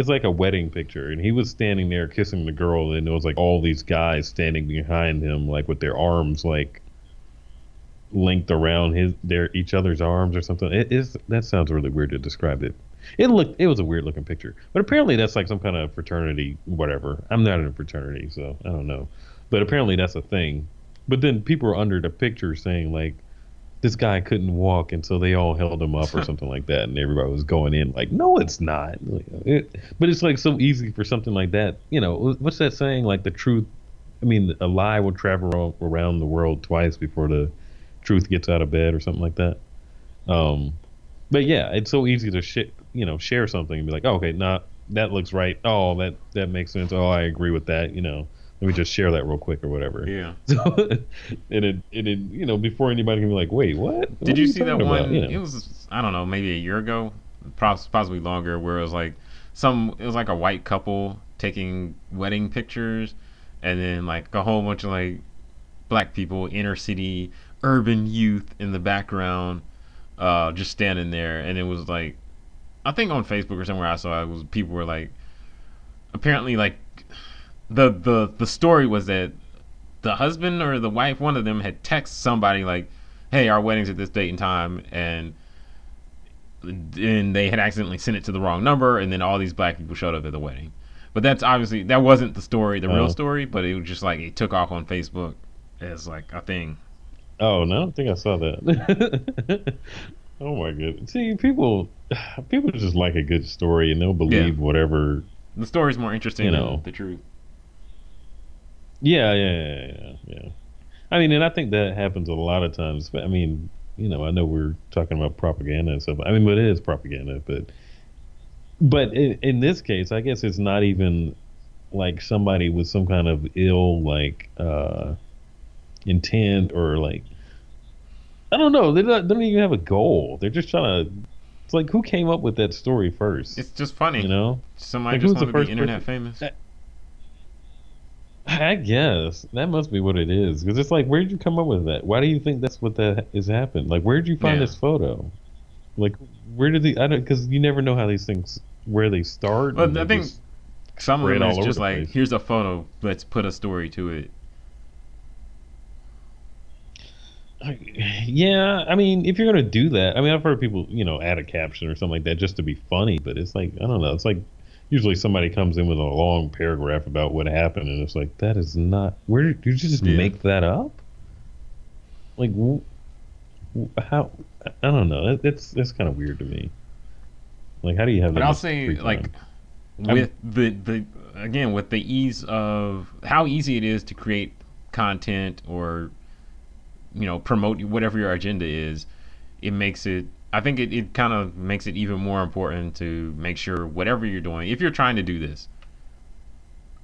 it's like a wedding picture and he was standing there kissing the girl and it was like all these guys standing behind him like with their arms like linked around his their each other's arms or something. It is that sounds really weird to describe it. It looked it was a weird looking picture. But apparently that's like some kind of fraternity whatever. I'm not in a fraternity so i don't know. But apparently that's a thing. But then people are under the picture saying like this guy couldn't walk, and so they all held him up or something like that, and everybody was going in like, no, it's not. It, but it's like so easy for something like that. You know, what's that saying? Like the truth. I mean, a lie will travel around the world twice before the truth gets out of bed, or something like that. Um, but yeah, it's so easy to sh- you know share something and be like, oh, okay, nah, that looks right. Oh, that that makes sense. Oh, I agree with that. You know let me just share that real quick or whatever. Yeah. So, and it, it, it, you know, before anybody can be like, wait, what? what Did you, you see that one? You know? It was, I don't know, maybe a year ago, possibly longer, where it was like some, it was like a white couple taking wedding pictures, and then like a whole bunch of like black people, inner city, urban youth in the background, uh, just standing there, and it was like, I think on Facebook or somewhere I saw it was people were like, apparently like the the the story was that the husband or the wife, one of them, had texted somebody like, "Hey, our wedding's at this date and time," and and they had accidentally sent it to the wrong number, and then all these black people showed up at the wedding. But that's obviously that wasn't the story, the real oh. story. But it was just like it took off on Facebook as like a thing. Oh no, I don't think I saw that. oh my goodness! See, people people just like a good story, and they'll believe yeah. whatever. The story's more interesting you know. than the truth. Yeah, yeah, yeah, yeah, yeah. I mean, and I think that happens a lot of times. But I mean, you know, I know we're talking about propaganda and stuff. I mean, but it is propaganda. But but in, in this case, I guess it's not even like somebody with some kind of ill like uh intent or like I don't know. They don't, they don't even have a goal. They're just trying to. It's like who came up with that story first? It's just funny, you know. Somebody like, just wanted to be internet person? famous. I guess that must be what it is. Because it's like, where did you come up with that? Why do you think that's what that is happened? Like, where did you find yeah. this photo? Like, where did the I don't because you never know how these things where they start. But I think some of them is just like, place. here's a photo, let's put a story to it. Yeah, I mean, if you're gonna do that, I mean, I've heard people, you know, add a caption or something like that just to be funny, but it's like I don't know, it's like usually somebody comes in with a long paragraph about what happened, and it's like that is not. Where did you just yeah. make that up? Like, how? I don't know. It's it's kind of weird to me. Like, how do you have? That? But I'll say, like, with I'm, the the again with the ease of how easy it is to create content or you know promote whatever your agenda is, it makes it I think it, it kind of makes it even more important to make sure whatever you're doing, if you're trying to do this,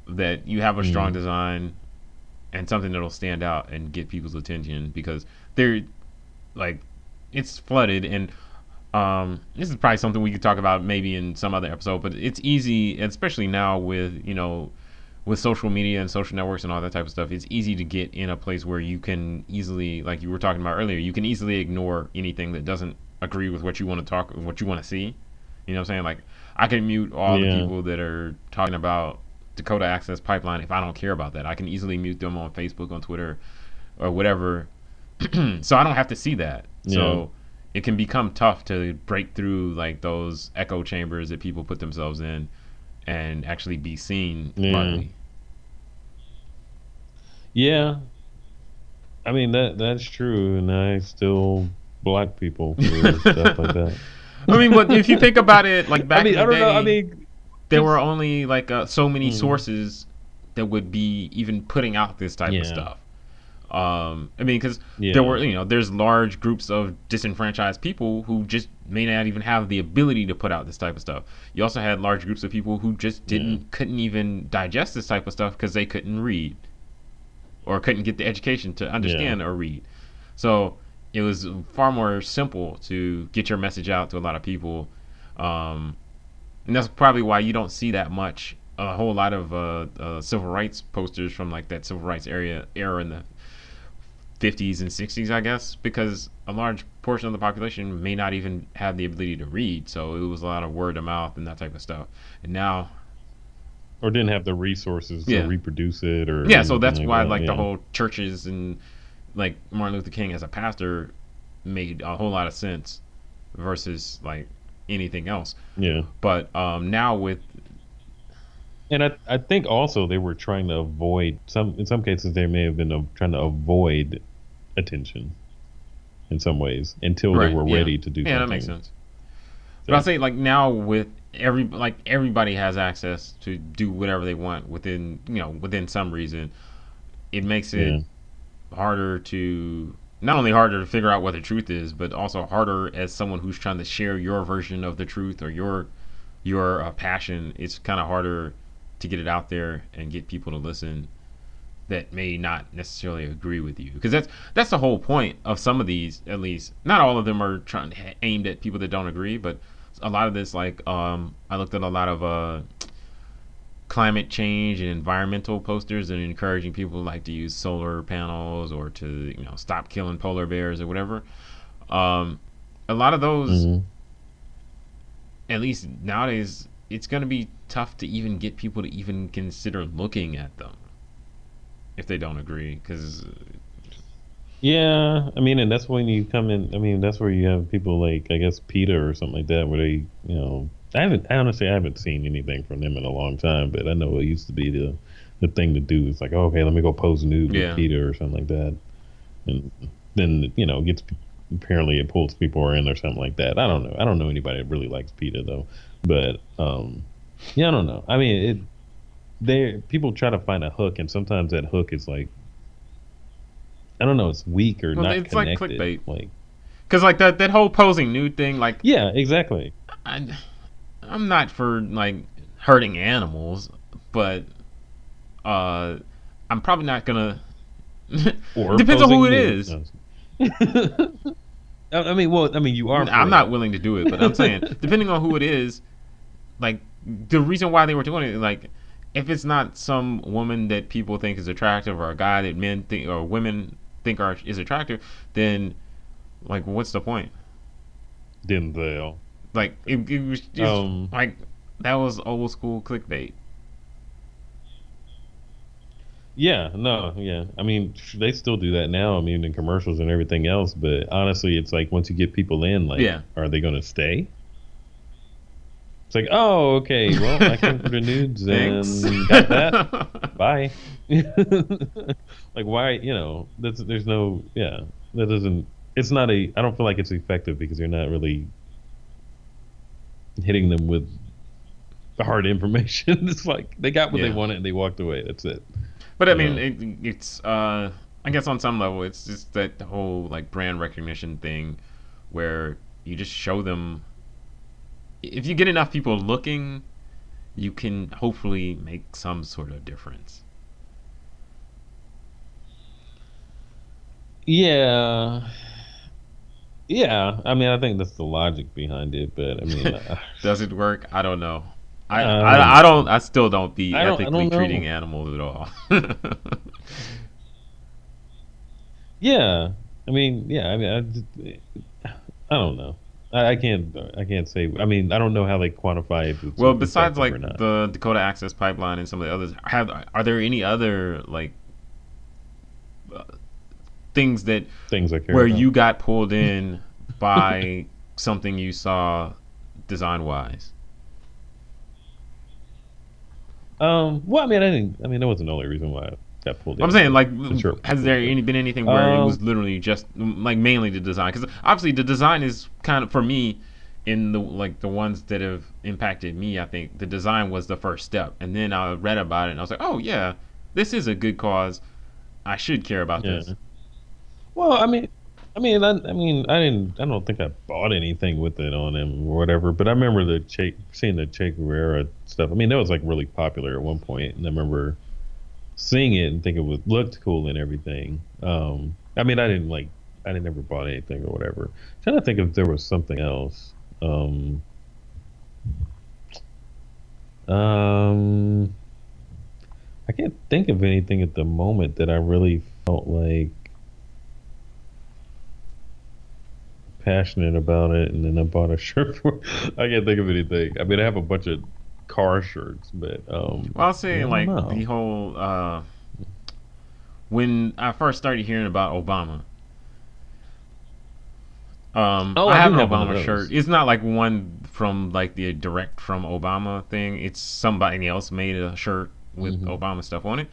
that you have a strong mm. design and something that'll stand out and get people's attention because they're like it's flooded and um, this is probably something we could talk about maybe in some other episode, but it's easy, especially now with you know, with social media and social networks and all that type of stuff. It's easy to get in a place where you can easily, like you were talking about earlier, you can easily ignore anything that doesn't agree with what you want to talk, what you want to see. You know what I'm saying? Like I can mute all Yeah. the people that are talking about Dakota Access Pipeline if I don't care about that. I can easily mute them on Facebook, on Twitter, or whatever. so I don't have to see that. So it can become tough to break through like those echo chambers that people put themselves in and actually be seen Yeah. Yeah. I mean that that's true, and I still block people for stuff like that. I mean, but if you think about it, like back I mean, in I the don't day, know. I mean, there were only like uh, so many Hmm. sources that would be even putting out this type Yeah. of stuff. Um, I mean, because Yeah. there were, you know, there's large groups of disenfranchised people who just may not even have the ability to put out this type of stuff. You also had large groups of people who just didn't, couldn't even digest this type of stuff because they couldn't read or couldn't get the education to understand or read. So it was far more simple to get your message out to a lot of people. Um, and that's probably why you don't see that much a whole lot of uh, uh, civil rights posters from like that civil rights area era in the 50s and 60s i guess because a large portion of the population may not even have the ability to read. So it was a lot of word of mouth and that type of stuff. And now or didn't have the resources to reproduce it, or yeah so that's why that, like the whole churches and like martin luther king as a pastor made a whole lot of sense versus like anything else yeah. but um now with And I, I think also they were trying to avoid some. In some cases, they may have been uh, trying to avoid attention, in some ways, until Right, they were yeah. ready to do. yeah something. that makes sense But I'll say like now with every like everybody has access to do whatever they want within you know within some reason. It makes it Yeah. Harder to not only harder to figure out what the truth is, but also harder as someone who's trying to share your version of the truth or your your uh, passion. It's kind of harder to get it out there and get people to listen that may not necessarily agree with you because that's that's the whole point of some of these at least not all of them are trying to aimed at people that don't agree but a lot of this like um i looked at a lot of uh climate change and environmental posters and encouraging people like to use solar panels or to you know stop killing polar bears or whatever um a lot of those Mhm. at least nowadays it's going to be tough to even get people to even consider looking at them if they don't agree because Yeah, I mean, and that's when you come in. I mean, that's where you have people like I guess PETA or something like that, where they, you know, I haven't. I honestly I haven't seen anything from them in a long time, but I know it used to be the the thing to do. It's like, oh, okay, let me go pose nude Yeah. with PETA or something like that, and then you know, it gets apparently it pulls people in or something like that. I don't know. I don't know anybody that really likes PETA though, but um, yeah, I don't know. I mean, it. They people try to find a hook, and sometimes that hook is like I don't know, it's weak or Well, not it's like clickbait. Like, because like that that whole posing nude thing like yeah, exactly. I, i'm not for like hurting animals but uh i'm probably not gonna Or depends on who it posing is nude. No. I I mean, well, I mean, you are. i'm it. not willing to do it but i'm saying depending on who it is like the reason why they were doing it like if it's not some woman that people think is attractive or a guy that men think or women think are is attractive then like what's the point Denzel. Like it, it was just Um, like that was old school clickbait Yeah, no, yeah. I mean, they still do that now. I mean, in commercials and everything else. But honestly, it's like once you get people in, like, Yeah. are they going to stay? It's like, oh, okay. Well, I came for the nudes and got that. Bye. like, why? You know, that's there's no, yeah. That doesn't. It's not a. I don't feel like it's effective because you're not really hitting them with the hard information. it's like they got what Yeah. they wanted and they walked away. That's it. But I mean, it, it's uh, I guess on some level, it's just that whole like brand recognition thing, where you just show them. If you get enough people looking, you can hopefully make some sort of difference. Yeah. Yeah, I mean, I think that's the logic behind it, but I mean, uh, Does it work? I don't know. I, Um, I, I don't. I still don't be I don't- ethically don't treating animals at all. yeah, I mean, yeah, I mean, I, I don't know. I, I can't, I can't say. I mean, I don't know how they quantify it. well, besides like the Dakota Access Pipeline and some of the others, have are there any other like uh, things that things I care where about. you got pulled in by something you saw design wise? Um, well, I mean, I didn't. I mean, that wasn't the only reason why I got pulled in. I'm saying, like, sure. has there any been anything where it Um, was literally just like mainly the design? Because obviously the design is kind of for me in the like the ones that have impacted me. I think the design was the first step, and then I read about it and I was like, oh yeah, this is a good cause. I should care about Yeah. this. Well, I mean, I mean, I, I mean, I didn't. I don't think I bought anything with it on him or whatever. But I remember the Che, seeing the Che Guevara stuff. I mean, that was like really popular at one point, and I remember seeing it and thinking it was looked cool and everything. Um, I mean, I didn't like. I didn't ever bought anything or whatever. trying to think if there was something else. Um, um, I can't think of anything at the moment that I really felt like passionate about it, and then I bought a shirt for. I can't think of anything. I mean, I have a bunch of car shirts, but um, Well, I'll say like know. the whole uh, when I first started hearing about Obama. Um, Oh, I I have an have Obama shirt. It's not like one from like the direct from Obama thing. It's somebody else made a shirt with Mhm. Obama stuff on it.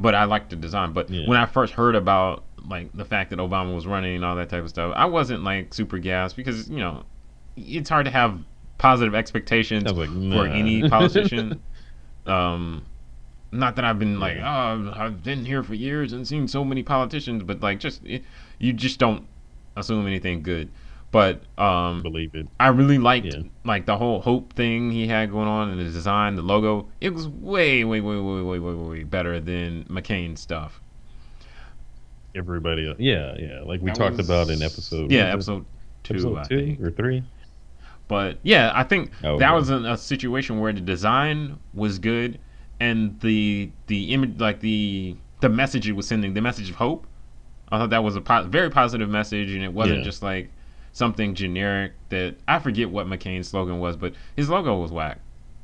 But I like the design. But Yeah. when I first heard about like the fact that Obama was running and all that type of stuff, I wasn't like super gassed because you know it's hard to have positive expectations like, for any politician. um, not that I've been like, oh, I've been here for years and seen so many politicians, but like, just it, you just don't assume anything good. But um, believe it. I really liked Yeah. like the whole hope thing he had going on and the design, the logo. It was way, way, way, way, way, way, way better than McCain's stuff. Everybody, else. yeah, yeah. Like we That talked was- about in episode. Yeah, episode two, episode two think. or three. But yeah, I think Oh, that okay. was a, a situation where the design was good and the the image, like the the message it was sending, the message of hope. I thought that was a po- very positive message, and it wasn't Yeah. just like something generic that I forget what McCain's slogan was, but his logo was whack,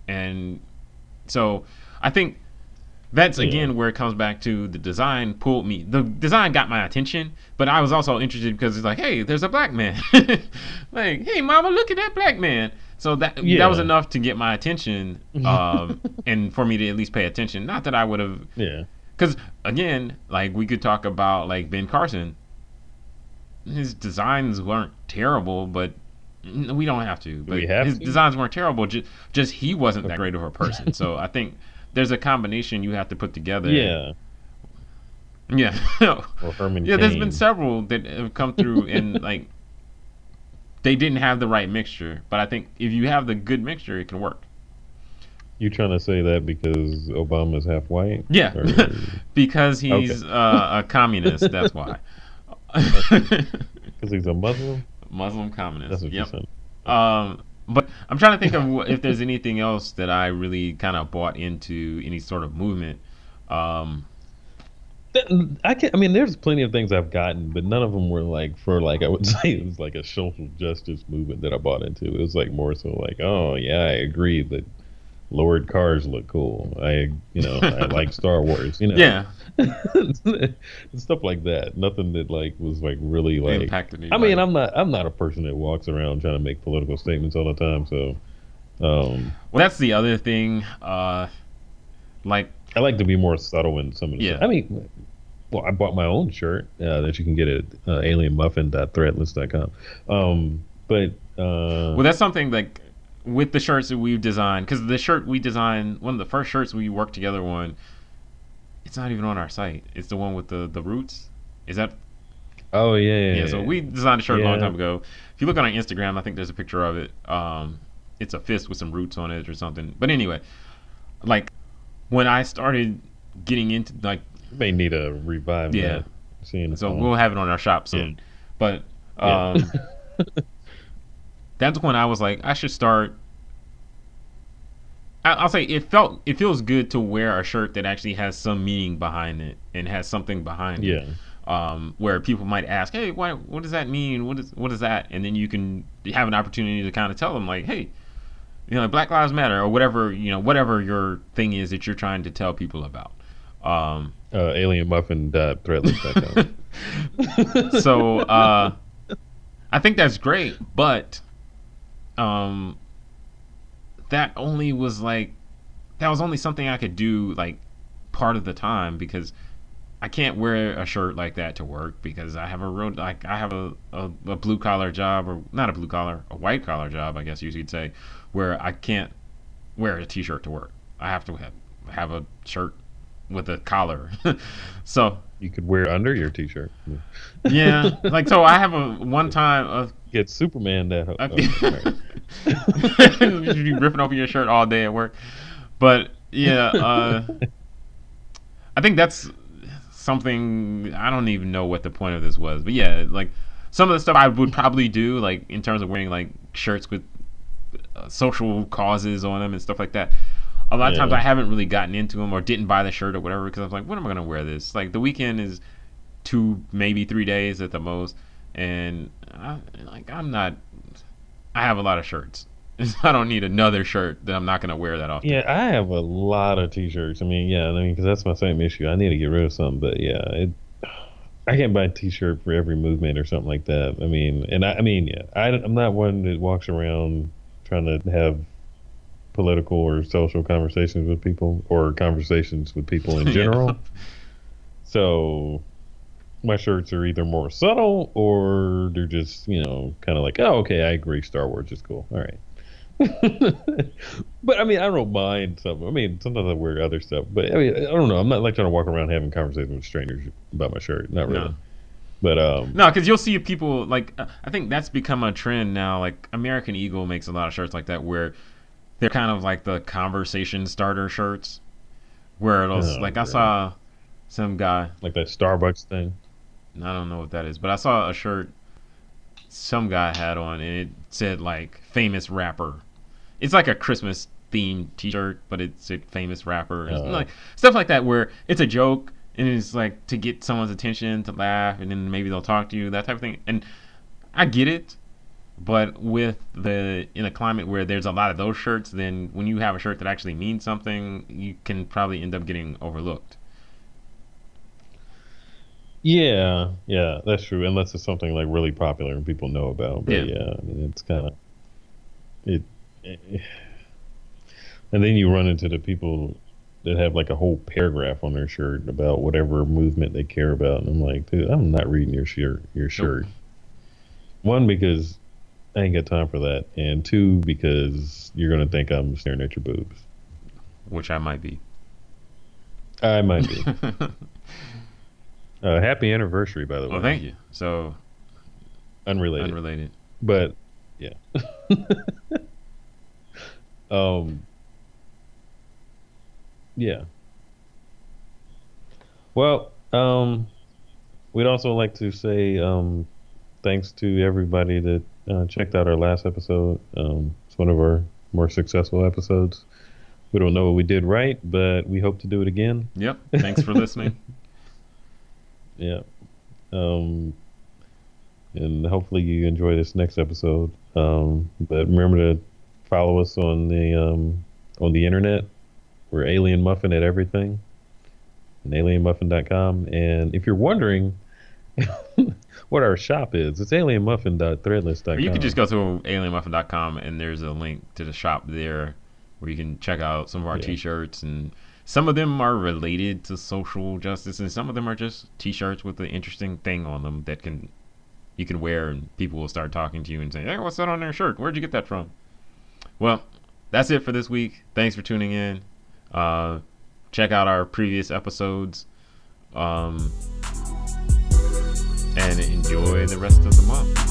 and so I think that's Yeah. again where it comes back to the design pulled me. The design got my attention, but I was also interested because it's like, hey, there's a black man. like, hey, mama, look at that black man. So that that was enough to get my attention, um, and for me to at least pay attention. Not that I would have, Yeah, because again, like we could talk about like Ben Carson. His designs weren't terrible, but we don't have to. But have his to? designs weren't terrible. Just, just he wasn't that great of a person. so I think there's a combination you have to put together. yeah. Yeah. Or Herman. yeah, there's been several that have come through and like they didn't have the right mixture. But I think if you have the good mixture, it can work. You trying to say that because Obama's half white? Yeah. Or- because he's uh, a communist. That's why. Because he's a Muslim. Muslim communist. That's what yep. you said. Um, but I'm trying to think of if there's anything else that I really kind of bought into any sort of movement. Um, I can I mean, there's plenty of things I've gotten, but none of them were like for like I would say it was like a social justice movement that I bought into. It was like more so like, oh yeah, I agree that lowered cars look cool. I you know I like Star Wars. You know, yeah, stuff like that. Nothing that like was like really like. impacted me. I mean, I'm not I'm not a person that walks around trying to make political statements all the time. So, um, well, that's the other thing. Uh, like I like to be more subtle in some of the Yeah. stuff. I mean, well, I bought my own shirt uh, that you can get at uh, alienmuffin.threadless.com. Um, but uh, Well, that's something like with the shirts that we've designed, because the shirt we designed, one of the first shirts we worked together on, it's not even on our site. It's the one with the the roots. Is that oh yeah, yeah, yeah? So we designed a shirt a long time ago. If you look on our Instagram, I think there's a picture of it. Um, it's a fist with some roots on it or something. But anyway, like when I started getting into like may need a revive Yeah. that. Seeing So we'll have it on our shop soon. But Yeah. um, that's when I was like, I should start. I- I'll say it felt it feels good to wear a shirt that actually has some meaning behind it and has something behind it. Um, where people might ask, "Hey, why, what does that mean? What is what is that?" And then you can have an opportunity to kind of tell them, like, "Hey, you know, Black Lives Matter or whatever you know, whatever your thing is that you're trying to tell people about." Um, Uh, alienmuffin.threadless.com. so uh, I think that's great, but um, that only was like that was only something I could do like part of the time because I can't wear a shirt like that to work because I have a road like I have a, a, a blue collar job or not a blue collar a white collar job I guess you could say where I can't wear a t-shirt to work. I have to have, have a shirt with a collar. so you could wear under your t-shirt. yeah, like so I have a one time of Get Superman that. I- oh, you'd be ripping open your shirt all day at work. But yeah, uh, I think that's something I don't even know what the point of this was. But yeah, like some of the stuff I would probably do, like in terms of wearing like shirts with uh, social causes on them and stuff like that. A lot of times I haven't really gotten into them or didn't buy the shirt or whatever because I was like, when am I gonna wear this? Like the weekend is two, maybe three days at the most, and I, like I'm not. I have a lot of shirts. I don't need another shirt that I'm not gonna wear that often. Yeah, I have a lot of t-shirts. I mean, yeah, I mean, because that's my same issue. I need to get rid of something, but yeah, it, I can't buy a t-shirt for every movement or something like that. I mean, and I, I mean, yeah, I, I'm not one that walks around trying to have political or social conversations with people or conversations with people in Yeah. general. So my shirts are either more subtle or they're just, you know, kind of like, oh, okay, I agree, Star Wars is cool. All right. but I mean, I don't mind some. I mean, sometimes I wear other stuff, but I mean, I don't know. I'm not like trying to walk around having conversations with strangers about my shirt. Not really. No. But um, No, because you'll see people like uh, I think that's become a trend now. Like American Eagle makes a lot of shirts like that where they're kind of like the conversation starter shirts, where it'll Oh, like I saw some guy like that Starbucks thing. I don't know what that is, but I saw a shirt some guy had on and it said like famous rapper. It's like a Christmas themed T-shirt, but it's a famous rapper, and Oh. like stuff like that where it's a joke and it's like to get someone's attention to laugh, and then maybe they'll talk to you, that type of thing. And I get it, but with the in a climate where there's a lot of those shirts, then when you have a shirt that actually means something, you can probably end up getting overlooked. Yeah, yeah, that's true. Unless it's something like really popular and people know about. But Yeah. yeah, I mean, it's kind of it, it- And then you run into the people that have like a whole paragraph on their shirt about whatever movement they care about, and I'm like, dude, I'm not reading your shirt. Your shirt. One because I ain't got time for that, and two because you're gonna think I'm staring at your boobs. Which I might be. I might be. uh, happy anniversary, by the way. well, thank you. So Unrelated. unrelated. but yeah um yeah well um we'd also like to say um thanks to everybody that uh, checked out our last episode um it's one of our more successful episodes we don't know what we did right but we hope to do it again Yep. Thanks for listening. Yeah. Um, and hopefully you enjoy this next episode. Um, but remember to follow us on the um, on the internet. We're Alien Muffin at everything. And alienmuffin.com. And if you're wondering what our shop is, it's alienmuffin.threadless.com. You can just go to alienmuffin.com and there's a link to the shop there where you can check out some of our Yeah. t-shirts and some of them are related to social justice and some of them are just t-shirts with an interesting thing on them that can you can wear and people will start talking to you and say, "Hey, what's that on their shirt? Where'd you get that from?" Well, that's it for this week. Thanks for tuning in. Uh, check out our previous episodes. Um, and enjoy the rest of the month.